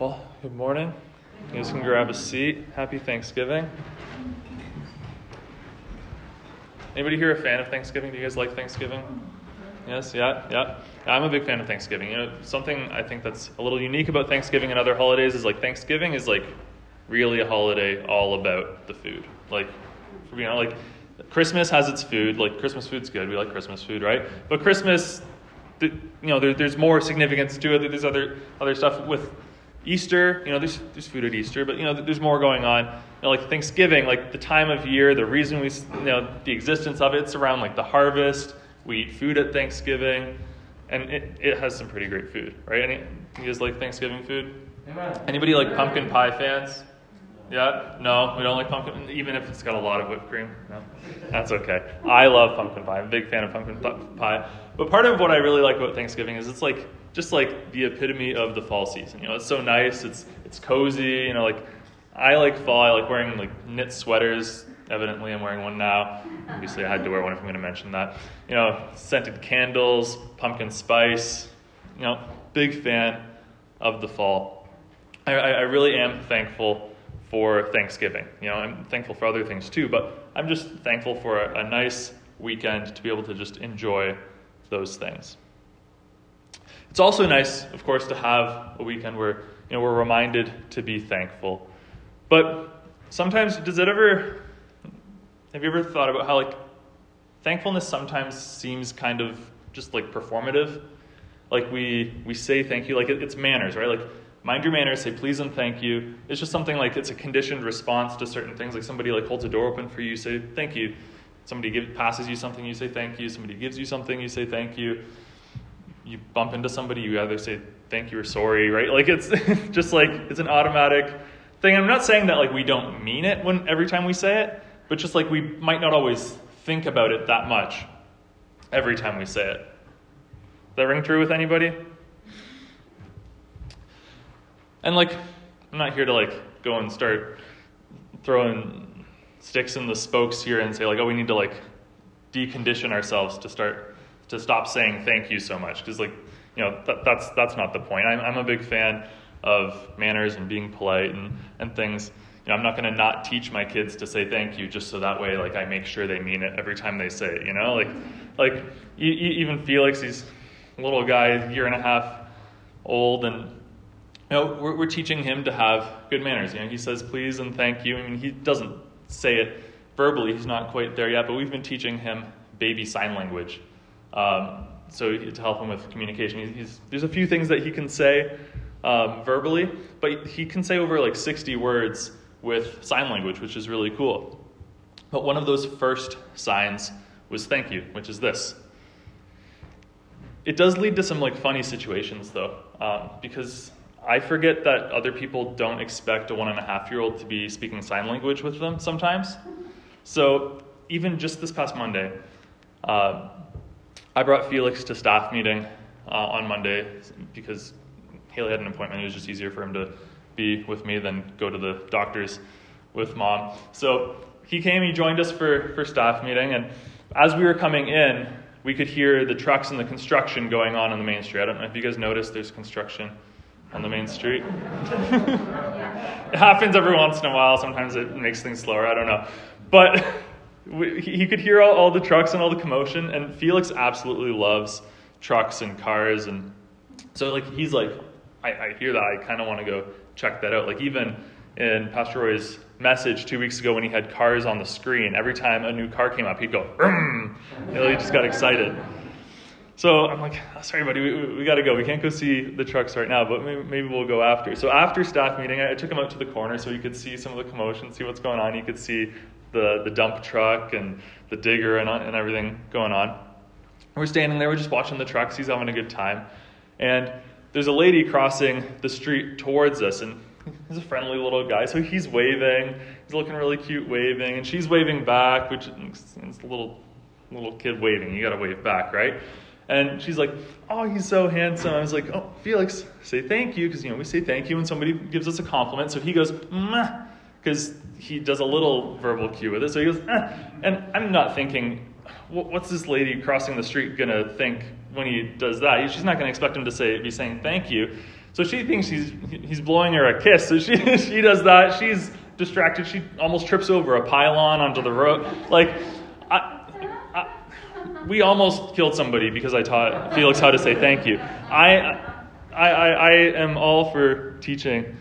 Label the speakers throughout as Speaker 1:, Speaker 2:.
Speaker 1: Well, good morning. You guys can grab a seat. Happy Thanksgiving. Anybody here a fan of Thanksgiving? Do you guys like Thanksgiving? Yes, yeah, yeah. I'm a big fan of Thanksgiving. You know, something I think that's a little unique about Thanksgiving and other holidays is like Thanksgiving is like really a holiday all about the food. Like, being honest, like Christmas has its food. Like Christmas food's good. We like Christmas food, right? But Christmas, you know, there, there's more significance to it. There's other other stuff with Easter, you know, there's, there's food at Easter, but, you know, there's more going on. You know, like Thanksgiving, like the time of year, the reason we, you know, the existence of it's around like the harvest. We eat food at Thanksgiving, and it, it has some pretty great food, right? Any, you guys like Thanksgiving food? Amen. Anybody like pumpkin pie fans? Yeah? No, we don't like pumpkin, even if it's got a lot of whipped cream. No, that's okay. I love pumpkin pie. I'm a big fan of pumpkin pie. But part of what I really like about Thanksgiving is it's like just like the epitome of the fall season. You know, it's so nice. It's it's cozy. You know, like I like fall. I like wearing like knit sweaters. Evidently, I'm wearing one now. Obviously, I had to wear one if I'm going to mention that. You know, scented candles, pumpkin spice. You know, big fan of the fall. I, I really am thankful for Thanksgiving. You know, I'm thankful for other things too, but I'm just thankful for a, a nice weekend to be able to just enjoy those things. It's also nice, of course, to have a weekend where you know we're reminded to be thankful. But sometimes, does it ever? Have you ever thought about how like thankfulness sometimes seems kind of just like performative? Like we we say thank you, like it, it's manners, right? Like mind your manners, say please and thank you. It's just something like it's a conditioned response to certain things. Like somebody like holds a door open for you, say thank you. Somebody give, passes you something, you say thank you. Somebody gives you something, you say thank you you bump into somebody, you either say thank you or sorry, right? Like it's just like it's an automatic thing. I'm not saying that like we don't mean it when every time we say it, but just like we might not always think about it that much every time we say it. Does that ring true with anybody? And like I'm not here to like go and start throwing sticks in the spokes here and say like, oh, we need to like decondition ourselves to start to stop saying thank you so much. Because like you know that, that's that's not the point. I'm, I'm a big fan of manners and being polite and, and things. You know i'm not going to not teach my kids to say thank you just so that way like i make sure they mean it every time they say it you know? Like like even felix he's a little guy year and a half old and you know we're, we're teaching him to have good manners. You know he says please and thank you i mean he doesn't say it verbally he's not quite there yet but we've been teaching him baby sign language um, so to help him with communication, he's, there's a few things that he can say um, verbally, but he can say over like 60 words with sign language, which is really cool. But one of those first signs was thank you, which is this. It does lead to some like funny situations though, um, because I forget that other people don't expect a one and a half year old to be speaking sign language with them sometimes. So even just this past Monday, uh, I brought Felix to staff meeting uh, on Monday because Haley had an appointment. It was just easier for him to be with me than go to the doctor's with mom. So he came, he joined us for, for staff meeting, and as we were coming in, we could hear the trucks and the construction going on on the main street. I don't know if you guys noticed there's construction on the main street. it happens every once in a while. Sometimes it makes things slower. I don't know. But he could hear all, all the trucks and all the commotion, and Felix absolutely loves trucks and cars, and so like he's like, I, I hear that, I kind of want to go check that out. Like even in Pastor Roy's message two weeks ago when he had cars on the screen, every time a new car came up, he'd go, know, he just got excited. So I'm like, sorry, buddy, we, we, we got to go. We can't go see the trucks right now, but maybe, maybe, we'll go after. So after staff meeting, I, took him out to the corner so he could see some of the commotion, see what's going on. He could see the, the dump truck and the digger and, and everything going on. We're standing there, we're just watching the trucks. He's having a good time. And there's a lady crossing the street towards us, and he's a friendly little guy, so he's waving. He's looking really cute, waving, and she's waving back, which is a little little kid waving. You got to wave back, right? And she's like, "Oh, he's so handsome." I was like, "Oh, Felix, say thank you," because you know we say thank you when somebody gives us a compliment. So he goes, because he does a little verbal cue with it. So he goes, eh. and I'm not thinking, what's this lady crossing the street gonna think when he does that? She's not gonna expect him to say be saying thank you. So she thinks he's, he's blowing her a kiss. So she, she does that. She's distracted. She almost trips over a pylon onto the road. Like, I, we almost killed somebody because I taught Felix how to say thank you. I, I, I, I am all for teaching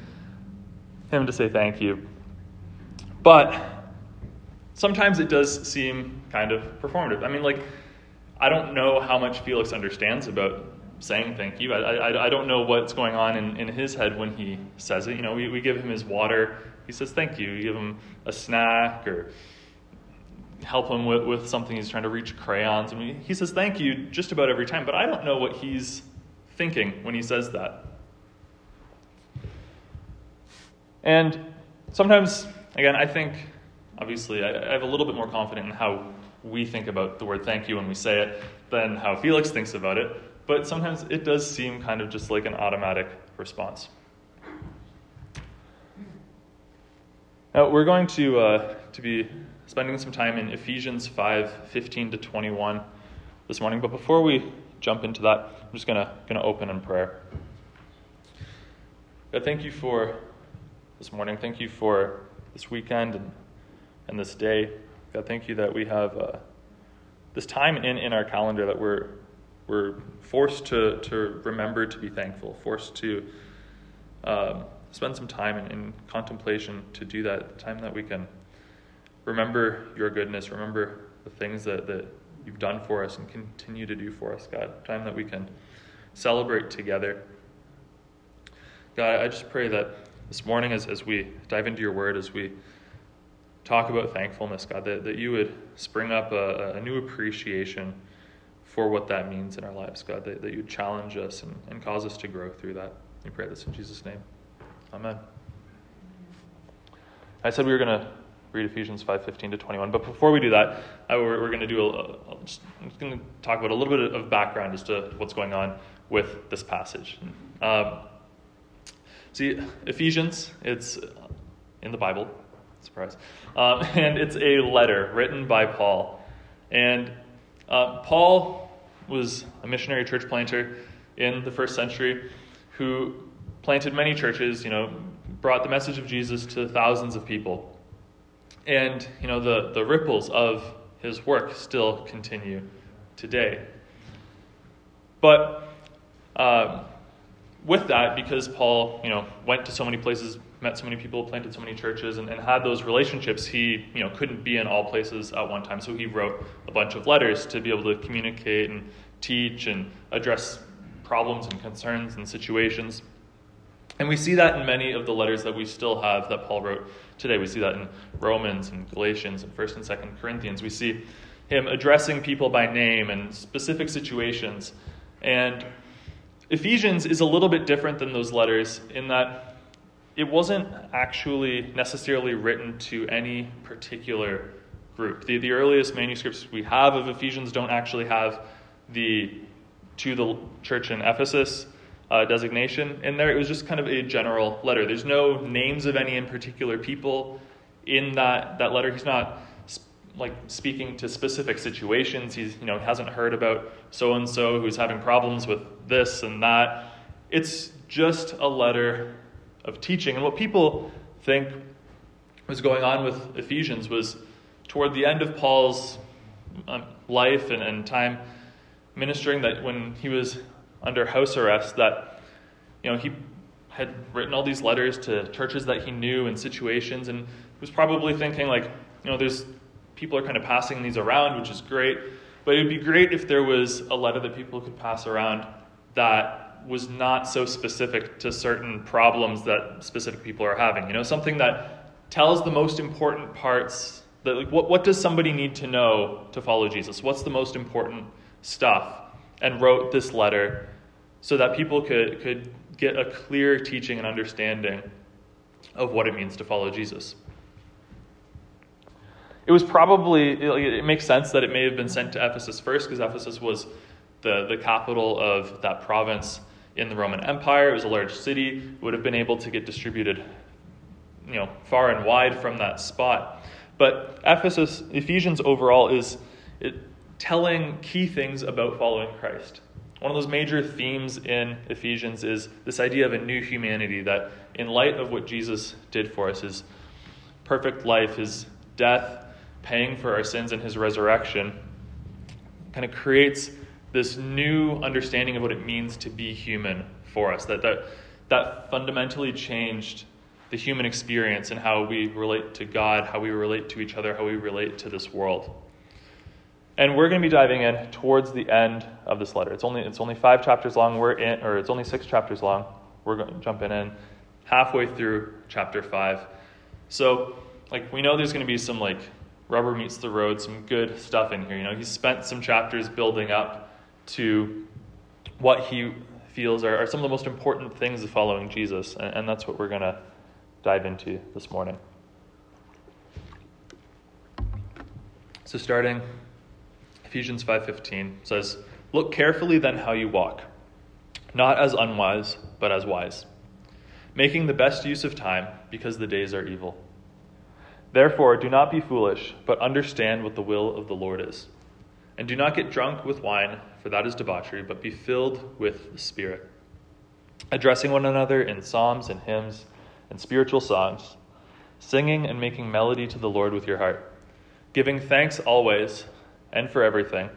Speaker 1: him to say thank you. But sometimes it does seem kind of performative. I mean, like, I don't know how much Felix understands about saying thank you. I, I, I don't know what's going on in, in his head when he says it. You know, we, we give him his water, he says thank you. You give him a snack or help him with, with something he's trying to reach crayons. Mean, he says thank you just about every time, but I don't know what he's thinking when he says that. And sometimes, again, I think, obviously, I, I have a little bit more confidence in how we think about the word thank you when we say it than how Felix thinks about it, but sometimes it does seem kind of just like an automatic response. Now, we're going to, uh, to be spending some time in Ephesians 5 15 to 21 this morning, but before we jump into that, I'm just going to open in prayer. God, thank you for this morning. Thank you for this weekend and, and this day. God, thank you that we have uh, this time in, in our calendar that we're, we're forced to, to remember to be thankful, forced to um, spend some time in, in contemplation to do that, time that we can remember your goodness, remember the things that, that you've done for us and continue to do for us, God. Time that we can celebrate together. God, I just pray that this morning, as, as we dive into your word, as we talk about thankfulness, God, that, that you would spring up a, a new appreciation for what that means in our lives, God, that, that you'd challenge us and, and cause us to grow through that. We pray this in Jesus' name. Amen. I said we were going to read Ephesians 5:15 to 21. But before we do that, I, we're, we're going to do a, I'm just going to talk about a little bit of background as to what's going on with this passage. Um, see, Ephesians, it's in the Bible, surprise, um, and it's a letter written by Paul. And uh, Paul was a missionary church planter in the first century who planted many churches, you know, brought the message of Jesus to thousands of people. And, you know, the, the ripples of his work still continue today. But uh, with that, because Paul, you know, went to so many places, met so many people, planted so many churches, and, and had those relationships, he, you know, couldn't be in all places at one time. So he wrote a bunch of letters to be able to communicate and teach and address problems and concerns and situations. And we see that in many of the letters that we still have that Paul wrote today. We see that in Romans and Galatians and 1st and 2nd Corinthians. We see him addressing people by name and specific situations. And Ephesians is a little bit different than those letters in that it wasn't actually necessarily written to any particular group. The, the earliest manuscripts we have of Ephesians don't actually have the to the church in Ephesus uh, designation in there. It was just kind of a general letter. There's no names of any in particular people in that, that letter. He's not like speaking to specific situations. He's you know hasn't heard about so and so who's having problems with this and that. It's just a letter of teaching. And what people think was going on with Ephesians was toward the end of Paul's um, life and, and time ministering that when he was under house arrest that, you know, he had written all these letters to churches that he knew and situations and was probably thinking like, you know, there's people are kind of passing these around, which is great, but it would be great if there was a letter that people could pass around that was not so specific to certain problems that specific people are having. You know, something that tells the most important parts that like what, what does somebody need to know to follow Jesus? What's the most important stuff? And wrote this letter so that people could, could get a clear teaching and understanding of what it means to follow Jesus. It was probably, it makes sense that it may have been sent to Ephesus first, because Ephesus was the, the capital of that province in the Roman Empire. It was a large city, it would have been able to get distributed you know, far and wide from that spot. But Ephesus, Ephesians overall, is telling key things about following Christ. One of those major themes in Ephesians is this idea of a new humanity that, in light of what Jesus did for us, his perfect life, his death, paying for our sins, and his resurrection, kind of creates this new understanding of what it means to be human for us. That, that, that fundamentally changed the human experience and how we relate to God, how we relate to each other, how we relate to this world. And we're going to be diving in towards the end of this letter. It's only, it's only five chapters long. We're in, or it's only six chapters long. We're going to jump in halfway through chapter five. So, like, we know there's going to be some, like, rubber meets the road, some good stuff in here. You know, he spent some chapters building up to what he feels are, are some of the most important things of following Jesus. And, and that's what we're going to dive into this morning. So, starting Ephesians 5:15 says, "Look carefully then how you walk, not as unwise, but as wise, making the best use of time, because the days are evil. Therefore, do not be foolish, but understand what the will of the Lord is. And do not get drunk with wine, for that is debauchery, but be filled with the Spirit, addressing one another in psalms and hymns and spiritual songs, singing and making melody to the Lord with your heart, giving thanks always and for everything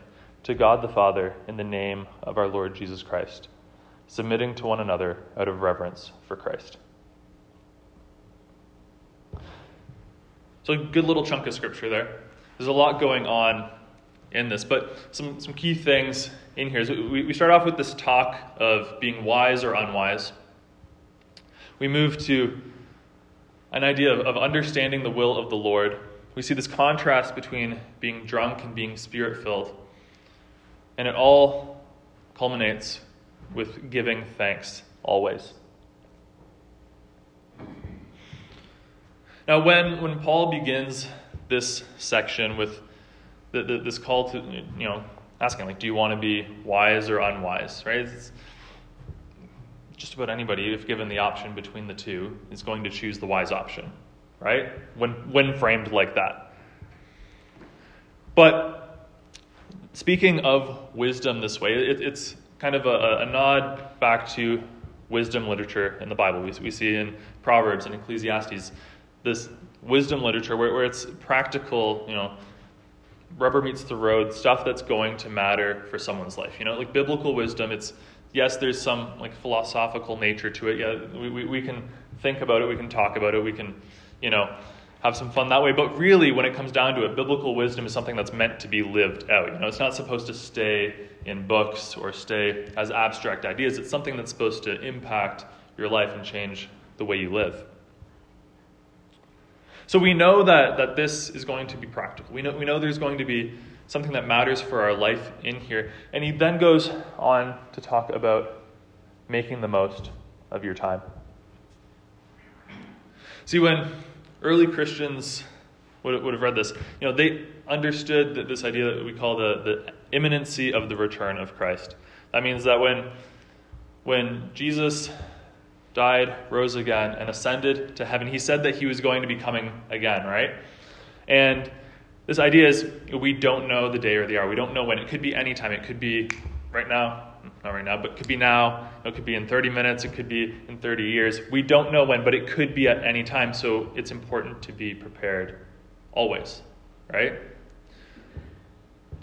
Speaker 1: to God the Father in the name of our Lord Jesus Christ, submitting to one another out of reverence for Christ. So, a good little chunk of scripture there. There's a lot going on in this, but some, some key things in here. we, we start off with this talk of being wise or unwise. We move to an idea of, of understanding the will of the Lord we see this contrast between being drunk and being spirit filled. And it all culminates with giving thanks always. Now, when, when Paul begins this section with the, the, this call to, you know, asking, like, do you want to be wise or unwise, right? It's just about anybody, if given the option between the two, is going to choose the wise option right? When, when framed like that. But speaking of wisdom this way, it, it's kind of a, a, nod back to wisdom literature in the Bible. We, we see in Proverbs and Ecclesiastes this wisdom literature where, where it's practical, you know, rubber meets the road, stuff that's going to matter for someone's life. You know, like biblical wisdom, it's yes, there's some like philosophical nature to it. Yeah, we, we, we can think about it, we can talk about it, we can you know, have some fun that way. But really, when it comes down to it, biblical wisdom is something that's meant to be lived out. You know, it's not supposed to stay in books or stay as abstract ideas. It's something that's supposed to impact your life and change the way you live. So we know that, that this is going to be practical. We know, we know there's going to be something that matters for our life in here. And he then goes on to talk about making the most of your time. See, when early Christians would, would have read this, you know, they understood that this idea that we call the, the imminency of the return of Christ. That means that when, when Jesus died, rose again, and ascended to heaven, he said that he was going to be coming again, right? And this idea is we don't know the day or the hour. We don't know when. It could be any time. It could be right now, not right now, but could be now, it could be in 30 minutes, it could be in 30 years. We don't know when, but it could be at any time, so it's important to be prepared always, right?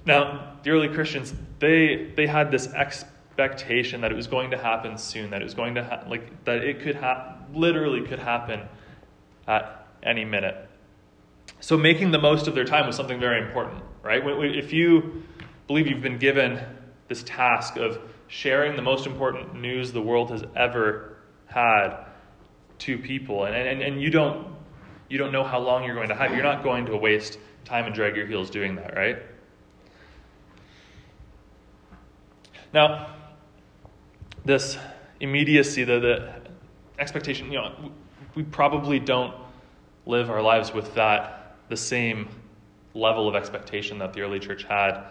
Speaker 1: Now, the early Christians, they they had this expectation that it was going to happen soon, that it was going to ha- like that it could ha- literally could happen at any minute. So making the most of their time was something very important, right? If you believe you've been given this task of sharing the most important news the world has ever had to people. And, and, and you, don't, you don't know how long you're going to have. You're not going to waste time and drag your heels doing that, right? Now, this immediacy, the, the expectation, you know, we probably don't live our lives with that, the same level of expectation that the early church had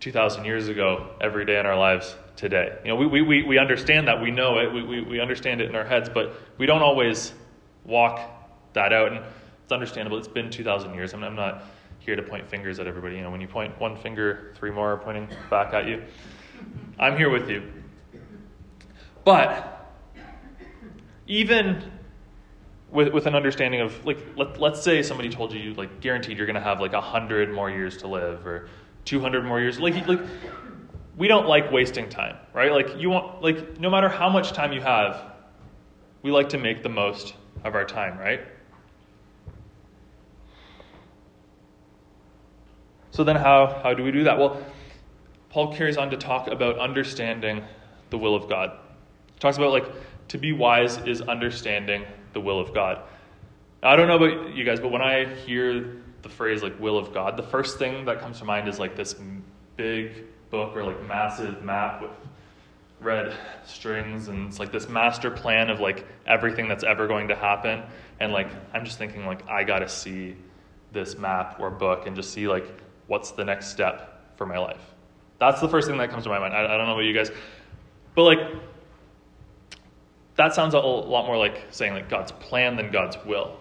Speaker 1: 2,000 years ago every day in our lives today. You know, we, we, we understand that, we know it, we, we, we understand it in our heads, but we don't always walk that out. And it's understandable. It's been 2,000 years. I'm, I'm not here to point fingers at everybody. You know, when you point one finger, three more are pointing back at you. I'm here with you. But even with, with an understanding of like let, let's say somebody told you like guaranteed you're going to have like 100 more years to live or 200 more years. Like like we don't like wasting time right? Like you want like no matter how much time you have we like to make the most of our time right? So then how how do we do that? Well paul carries on to talk about understanding the will of god. He talks about like to be wise is understanding the will of God. Now, I don't know about you guys, but when I hear the phrase like will of God, the first thing that comes to mind is like this big book or like massive map with red strings and it's like this master plan of like everything that's ever going to happen. And like i'm just thinking like i gotta see this map or book and just see like what's the next step for my life. That's the first thing that comes to my mind. I, I don't know about you guys but like that sounds a lot more like saying like God's plan than God's will.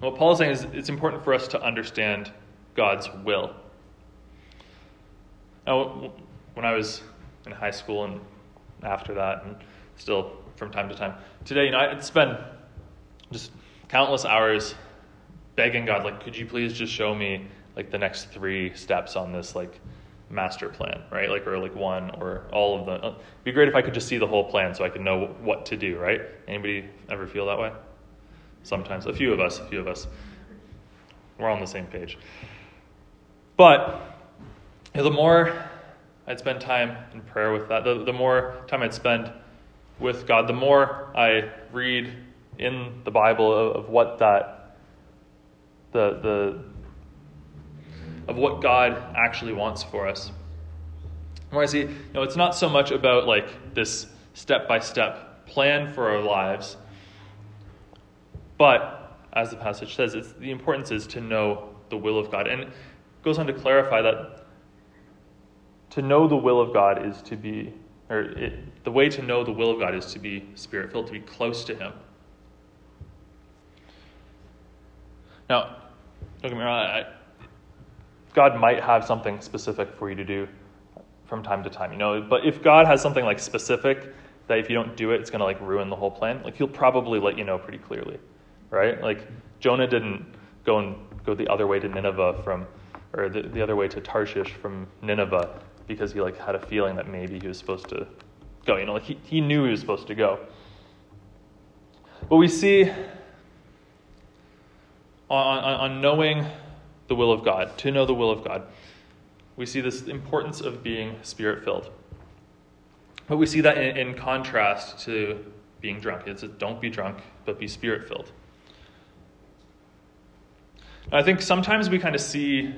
Speaker 1: What Paul is saying is it's important for us to understand God's will. Now, when I was in high school and after that, and still from time to time, today, you know, I'd spend just countless hours begging God, like, could you please just show me like the next three steps on this, like, master plan, right? Like, or like one or all of them. It'd be great if I could just see the whole plan so I could know what to do, right? Anybody ever feel that way? Sometimes. A few of us, a few of us. We're on the same page. But you know, the more I'd spend time in prayer with that, the, the more time I'd spend with God, the more I read in the Bible of, of what that, the, the, of what God actually wants for us. Where I see, you know, it's not so much about like this step by step plan for our lives, but as the passage says, the importance is to know the will of God. And it goes on to clarify that to know the will of God is to be, or it, the way to know the will of God is to be spirit filled, to be close to Him. Now, don't get me wrong, I, God might have something specific for you to do from time to time, you know. But if God has something like specific that if you don't do it, it's going to like ruin the whole plan, like He'll probably let you know pretty clearly, right? Like Jonah didn't go and go the other way to Nineveh from, or the, the other way to Tarshish from Nineveh because he like had a feeling that maybe he was supposed to go. You know, like he, he knew he was supposed to go. But we see on, on, on knowing the will of God, to know the will of God. We see this importance of being spirit filled. But we see that in, in, contrast to being drunk. It's a, don't be drunk, but be spirit filled. I think sometimes we kind of see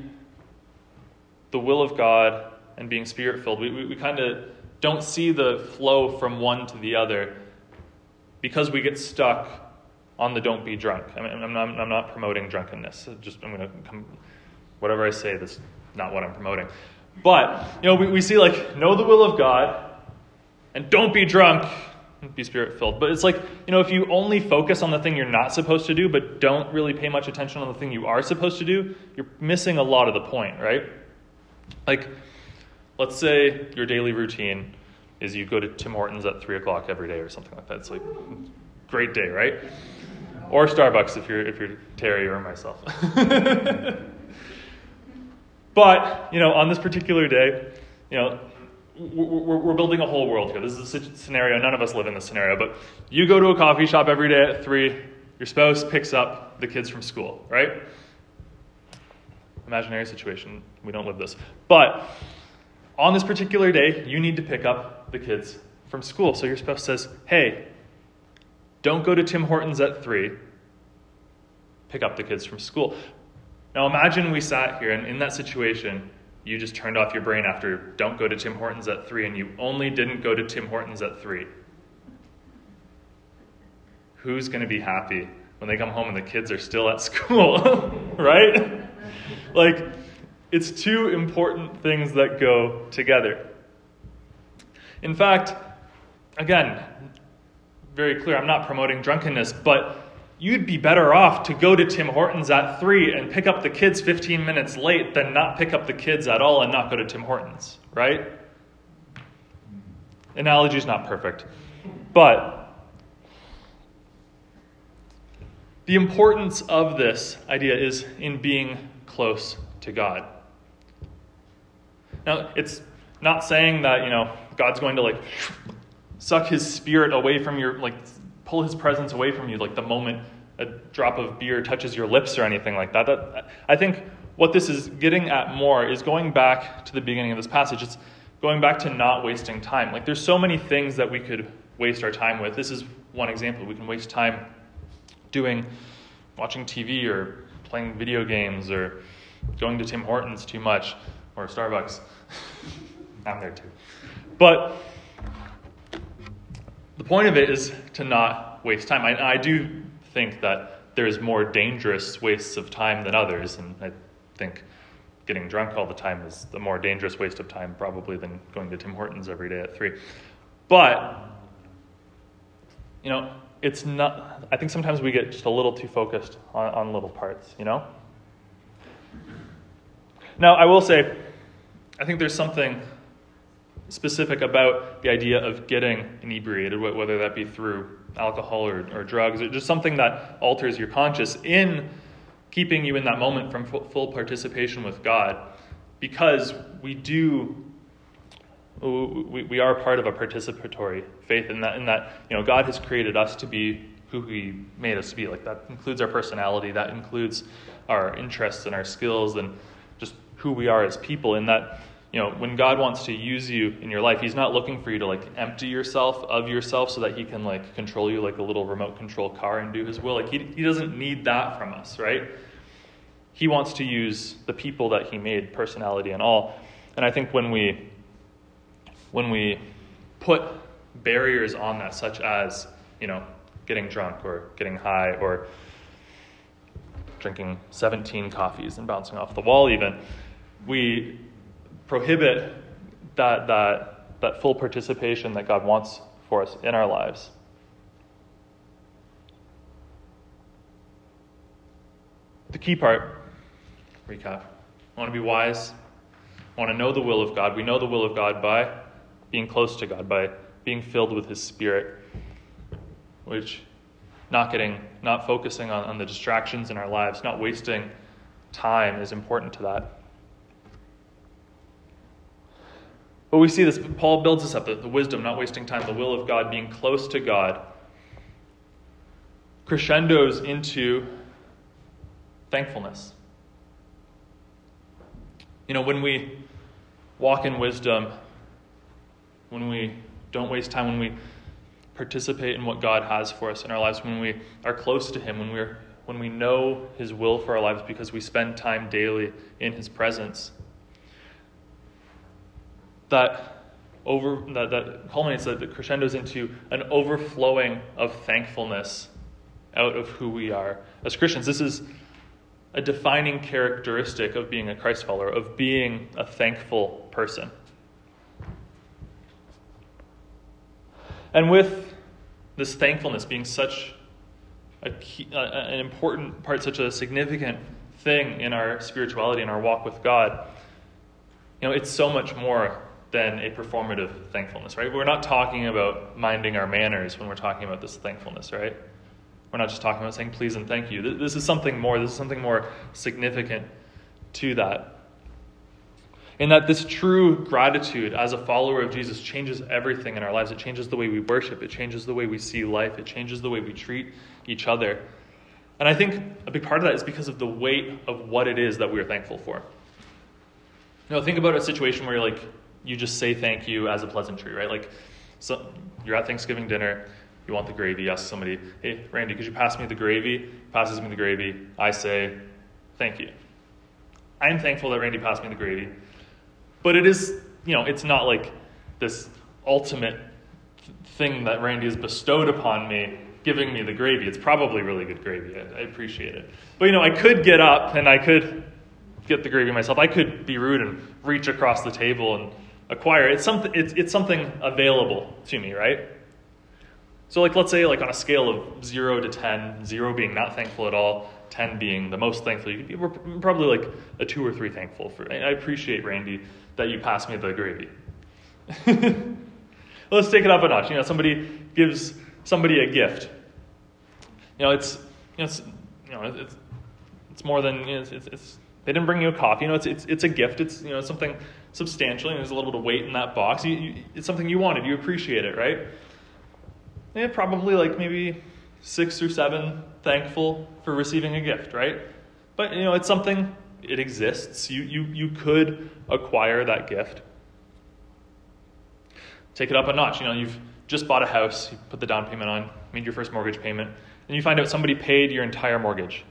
Speaker 1: the will of God and being spirit filled. We, we, we kind of don't see the flow from one to the other because we get stuck on the don't be drunk. I mean, I'm, not, I'm not promoting drunkenness. Just I'm going to come, whatever I say, that's not what I'm promoting. But you know, we, we see like know the will of God, and don't be drunk, be spirit filled. But it's like you know, if you only focus on the thing you're not supposed to do, but don't really pay much attention on the thing you are supposed to do, you're missing a lot of the point, right? Like, let's say your daily routine is you go to Tim Hortons at three o'clock every day or something like that. It's like great day, right? or Starbucks if you're if you're Terry or myself. but you know, on this particular day, you know, we're, we're, building a whole world here. This is a scenario. None of us live in this scenario, but you go to a coffee shop every day at three. Your spouse picks up the kids from school, right? Imaginary situation. We don't live this, but on this particular day, you need to pick up the kids from school. So your spouse says, "Hey, don't go to Tim Hortons at 3. Pick up the kids from school. Now imagine we sat here and in that situation, you just turned off your brain after don't go to Tim Hortons at 3 and you only didn't go to Tim Hortons at 3. Who's going to be happy when they come home and the kids are still at school? right? Like, it's two important things that go together. In fact, again, very clear I'm not promoting drunkenness, but you'd be better off to go to Tim Hortons at 3 and pick up the kids 15 minutes late than not pick up the kids at all and not go to Tim Hortons, right? analogy is not perfect. But the importance of this idea is in being close to God. Now, it's not saying that, you know, God's going to like suck his spirit away from your, like, pull his presence away from you, like the moment a drop of beer touches your lips or anything like that. that I think what this is getting at more is going back to the beginning of this passage. It's going back to not wasting time. Like, there's so many things that we could waste our time with. This is one example. We can waste time doing, watching TV or playing video games or going to Tim Hortons too much or Starbucks. I'm there too. But the point of it is to not waste time. I, I do think that there's more dangerous wastes of time than others, and I think getting drunk all the time is the more dangerous waste of time probably than going to Tim Hortons every day at three. But you know, it's not. I think sometimes we get just a little too focused on, on little parts. You know. Now, I will say, I think there's something specific about the idea of getting inebriated, whether that be through alcohol or, or drugs, or just something that alters your conscience in keeping you in that moment from full participation with God, because we do. We, we are part of a participatory faith in that, in that you know God has created us to be who He made us to be. Like that includes our personality, that includes our interests and our skills, and just who we are as people. In that you know, when God wants to use you in your life, He's not looking for you to like empty yourself of yourself so that He can like control you like a little remote control car and do His will. Like He, he doesn't need that from us, right? He wants to use the people that He made, personality and all. And I think when we when we put barriers on that, such as you know, getting drunk or getting high or drinking 17 coffees and bouncing off the wall, even we prohibit that, that, that full participation that God wants for us in our lives. The key part, recap. I want to be wise. I want to know the will of God. We know the will of God by being close to God, by being filled with His Spirit, which not getting, not focusing on, on the distractions in our lives, not wasting time is important to that. But we see this, Paul builds this up the, the wisdom, not wasting time, the will of God, being close to God, crescendos into thankfulness. You know, when we walk in wisdom, when we don't waste time, when we participate in what God has for us in our lives, when we are close to Him, when, we're, when we know His will for our lives because we spend time daily in His presence, that over that, that culminates that, that crescendos into an overflowing of thankfulness out of who we are as Christians. This is a defining characteristic of being a Christ follower, of being a thankful person. And with this thankfulness being such a key, uh, an important part, such a significant thing in our spirituality and our walk with God, you know, it's so much more than a performative thankfulness, right? We're not talking about minding our manners when we're talking about this thankfulness, right? We're not just talking about saying please and thank you. This is something more. This is something more significant to that. In that this true gratitude as a follower of Jesus changes everything in our lives. It changes the way we worship, it changes the way we see life, it changes the way we treat each other. And I think a big part of that is because of the weight of what it is that we are thankful for. You know, think about a situation where you're like, you just say thank you as a pleasantry, right? Like, so you're at Thanksgiving dinner, you want the gravy, you ask somebody, hey, Randy, could you pass me the gravy? Passes me the gravy. I say, thank you. I'm thankful that Randy passed me the gravy. But it is, you know, it's not like this ultimate thing that Randy has bestowed upon me, giving me the gravy. It's probably really good gravy. I, I appreciate it. But, you know, I could get up and I could get the gravy myself. I could be rude and reach across the table and acquire. It's something, it's, it's something available to me, right? So, like, let's say, like, on a scale of 0 to 10, 0 being not thankful at all, 10 being the most thankful, you are probably like a 2 or 3 thankful for. I appreciate, Randy, that you passed me the gravy. let's take it up a notch. You know, somebody gives somebody a gift. You know, it's you know, it's, you know, it's, it's more than you know, it's, it's, it's, they didn't bring you a coffee. You know, it's, it's, it's a gift. It's you know something substantial. And there's a little bit of weight in that box. You, you, it's something you wanted. You appreciate it, right? Yeah, probably like maybe six or seven thankful for receiving a gift, right? But you know, it's something. It exists. You you you could acquire that gift. Take it up a notch. You know, you've just bought a house. You put the down payment on. Made your first mortgage payment and you find out somebody paid your entire mortgage.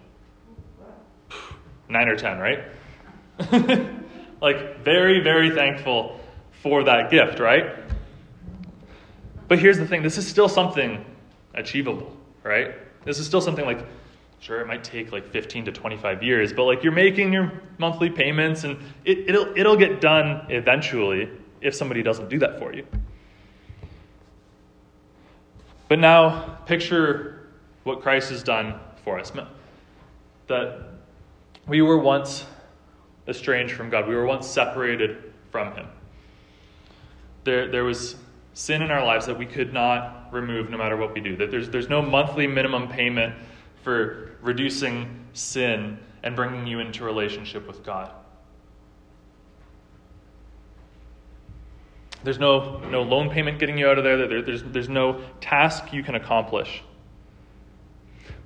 Speaker 1: Nine or ten, right? like, very, very thankful for that gift, right? But here's the thing this is still something achievable, right? This is still something like, sure, it might take like 15 to 25 years, but like you're making your monthly payments and it, it'll, it'll get done eventually if somebody doesn't do that for you. But now, picture what Christ has done for us. That we were once estranged from God, we were once separated from Him. There, there was sin in our lives that we could not remove no matter what we do. That there's, there's no monthly minimum payment for reducing sin and bringing you into relationship with God. There's no, no loan payment getting you out of there. there there's, there's no task you can accomplish.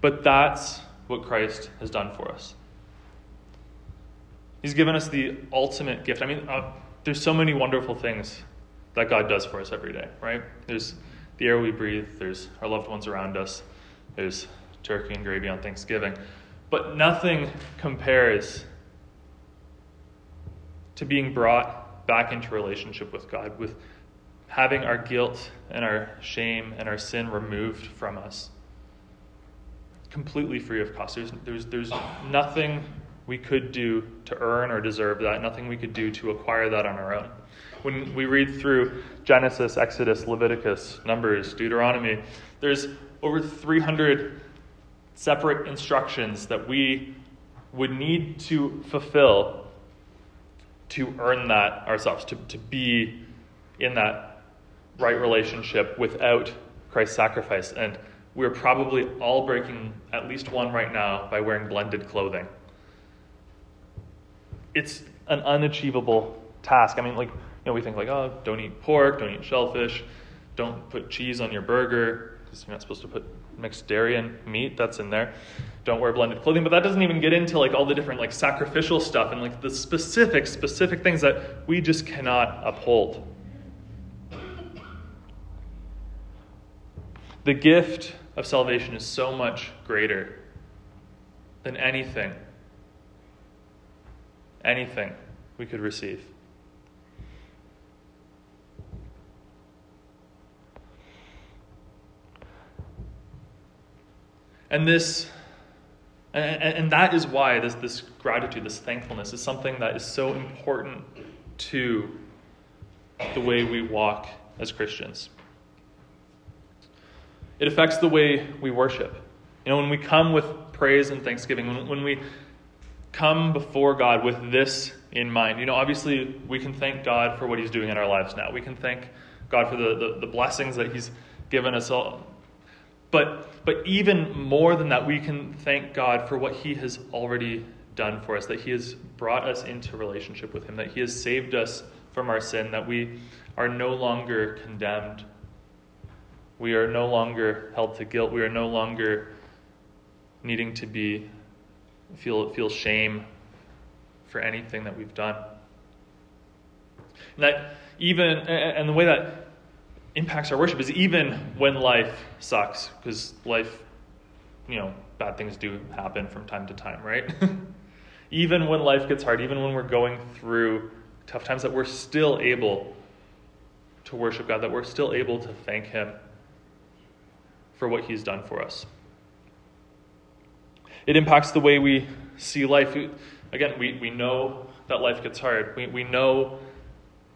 Speaker 1: But that's what Christ has done for us. He's given us the ultimate gift. I mean, uh, there's so many wonderful things that God does for us every day, right? There's the air we breathe, there's our loved ones around us, there's turkey and gravy on Thanksgiving. But nothing compares to being brought back into relationship with God, with having our guilt and our shame and our sin removed from us completely free of cost. There's, there's, there's nothing we could do to earn or deserve that, nothing we could do to acquire that on our own. When we read through Genesis, Exodus, Leviticus, Numbers, Deuteronomy, there's over 300 separate instructions that we would need to fulfill to earn that ourselves, to, to be in that right relationship without Christ's sacrifice. And we're probably all breaking at least one right now by wearing blended clothing. It's an unachievable task. I mean, like, you know, we think like, oh, don't eat pork, don't eat shellfish, don't put cheese on your burger because you're not supposed to put mixed dairy and meat. That's in there. Don't wear blended clothing, but that doesn't even get into like all the different like sacrificial stuff and like the specific, specific things that we just cannot uphold. The gift of salvation is so much greater than anything, anything we could receive. And this, and, that is why this, this gratitude, this thankfulness is something that is so important to the way we walk as Christians. It affects the way we worship. You know, when we come with praise and thanksgiving, when, when we come before God with this in mind, you know, obviously we can thank God for what He's doing in our lives now. We can thank God for the, the, the blessings that He's given us all. But, but even more than that, we can thank God for what He has already done for us, that He has brought us into relationship with Him, that He has saved us from our sin, that we are no longer condemned we are no longer held to guilt. We are no longer needing to be feel feel shame for anything that we've done. And that even and the way that impacts our worship is even when life sucks, because life, you know, bad things do happen from time to time, right? even when life gets hard, even when we're going through tough times, that we're still able to worship God, that we're still able to thank Him for what he's done for us. It impacts the way we see life. Again, we, we know that life gets hard. We, we know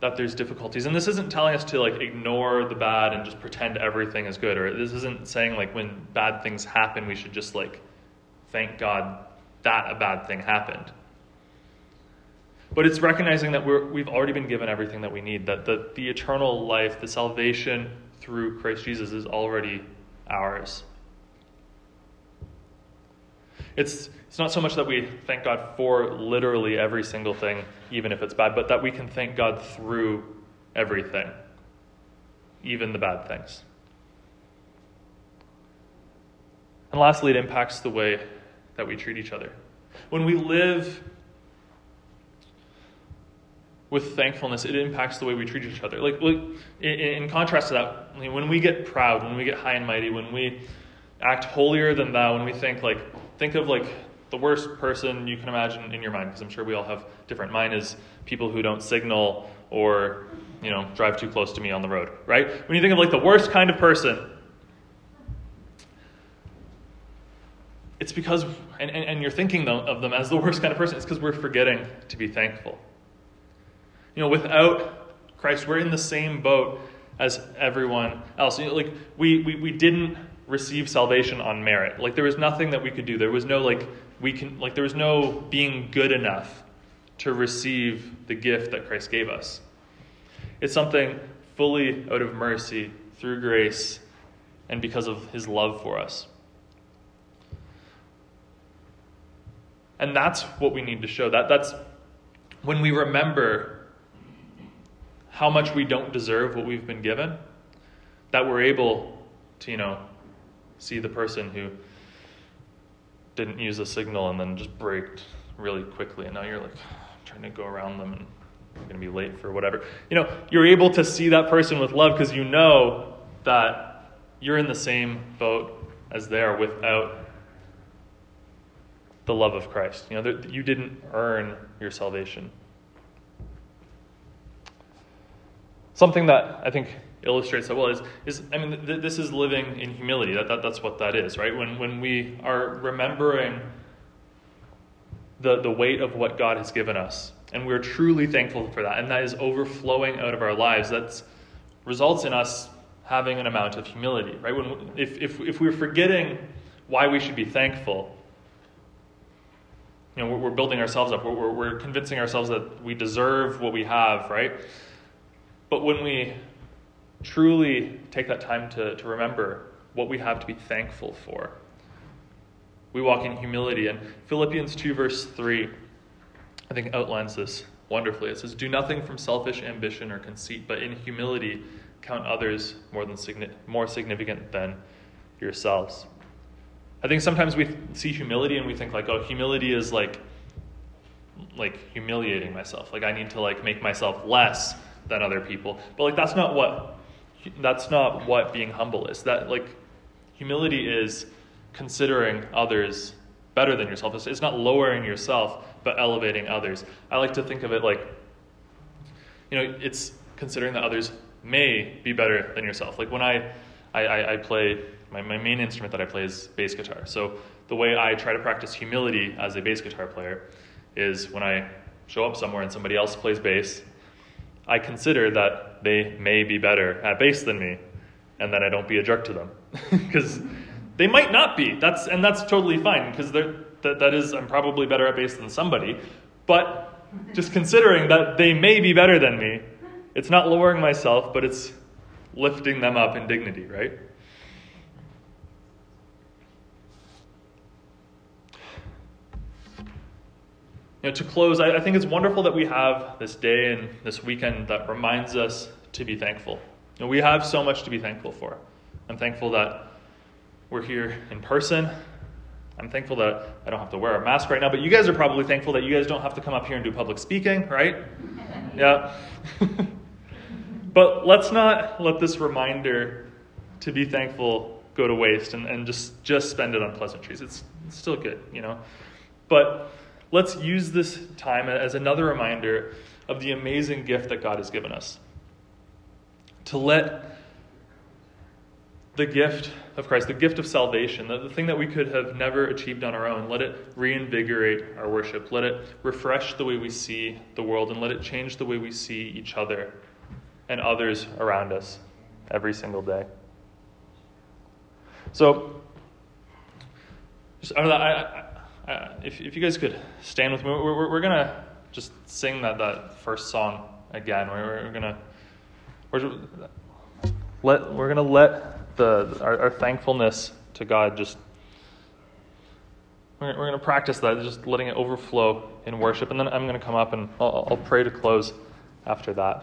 Speaker 1: that there's difficulties. And this isn't telling us to like ignore the bad and just pretend everything is good. Or this isn't saying like when bad things happen, we should just like thank God that a bad thing happened. But it's recognizing that we're, we've already been given everything that we need, that the, the eternal life, the salvation through Christ Jesus is already ours. It's, it's not so much that we thank God for literally every single thing, even if it's bad, but that we can thank God through everything, even the bad things. And lastly, it impacts the way that we treat each other. When we live with thankfulness, it impacts the way we treat each other. Like, like in, in contrast to that, when we get proud, when we get high and mighty, when we act holier than thou, when we think like, think of like the worst person you can imagine in your mind, because I'm sure we all have different. Mine is people who don't signal or, you know, drive too close to me on the road, right? When you think of like the worst kind of person, it's because, and, and, and you're thinking of them as the worst kind of person, it's because we're forgetting to be thankful. You know, without Christ, we're in the same boat as everyone else. You know, like we, we, we didn't receive salvation on merit. Like there was nothing that we could do. There was no like we can like there was no being good enough to receive the gift that Christ gave us. It's something fully out of mercy through grace and because of his love for us. And that's what we need to show. That that's when we remember how much we don't deserve what we've been given, that we're able to, you know, see the person who didn't use a signal and then just braked really quickly, and now you're like trying to go around them and you're going to be late for whatever. You know, you're able to see that person with love because you know that you're in the same boat as they are without the love of Christ. You know, you didn't earn your salvation. Something that I think illustrates that well is, is I mean, th- this is living in humility. That, that, that's what that is, right? When, when we are remembering the, the weight of what God has given us, and we're truly thankful for that, and that is overflowing out of our lives, that results in us having an amount of humility, right? When, if, if, if we're forgetting why we should be thankful, you know, we're, we're building ourselves up. We're, we're convincing ourselves that we deserve what we have, right? But when we truly take that time to, to remember what we have to be thankful for, we walk in humility. And Philippians 2, verse 3, I think outlines this wonderfully. It says, Do nothing from selfish ambition or conceit, but in humility count others more, than, more significant than yourselves. I think sometimes we see humility and we think like, oh, humility is like like humiliating myself. Like I need to like make myself less than other people. But like that's not what that's not what being humble is. That like humility is considering others better than yourself. It's, not lowering yourself, but elevating others. I like to think of it like you know, it's considering that others may be better than yourself. Like when I I, I, play my, my main instrument that I play is bass guitar. So the way I try to practice humility as a bass guitar player is when I show up somewhere and somebody else plays bass I consider that they may be better at bass than me, and then I don't be a jerk to them. Because they might not be. That's, and that's totally fine, because that, that is, I'm probably better at bass than somebody. But just considering that they may be better than me, it's not lowering myself, but it's lifting them up in dignity, right? You know, to close, I, I think it's wonderful that we have this day and this weekend that reminds us to be thankful. You know, we have so much to be thankful for. I'm thankful that we're here in person. I'm thankful that I don't have to wear a mask right now, but you guys are probably thankful that you guys don't have to come up here and do public speaking, right? yeah. but let's not let this reminder to be thankful go to waste and, and just, just spend it on pleasantries. It's, it's still good, you know? But let's use this time as another reminder of the amazing gift that God has given us. To let the gift of Christ, the gift of salvation, the, the thing that we could have never achieved on our own, let it reinvigorate our worship. Let it refresh the way we see the world, and let it change the way we see each other and others around us every single day. So, just, I, I, uh, if, if you guys could stand with me, we're, we're, we're going to just sing that, that first song again. We're, we're gonna we're, let we're gonna let the our, our thankfulness to God just we're, we're gonna practice that, just letting it overflow in worship, and then I'm gonna come up and I'll, I'll pray to close after that.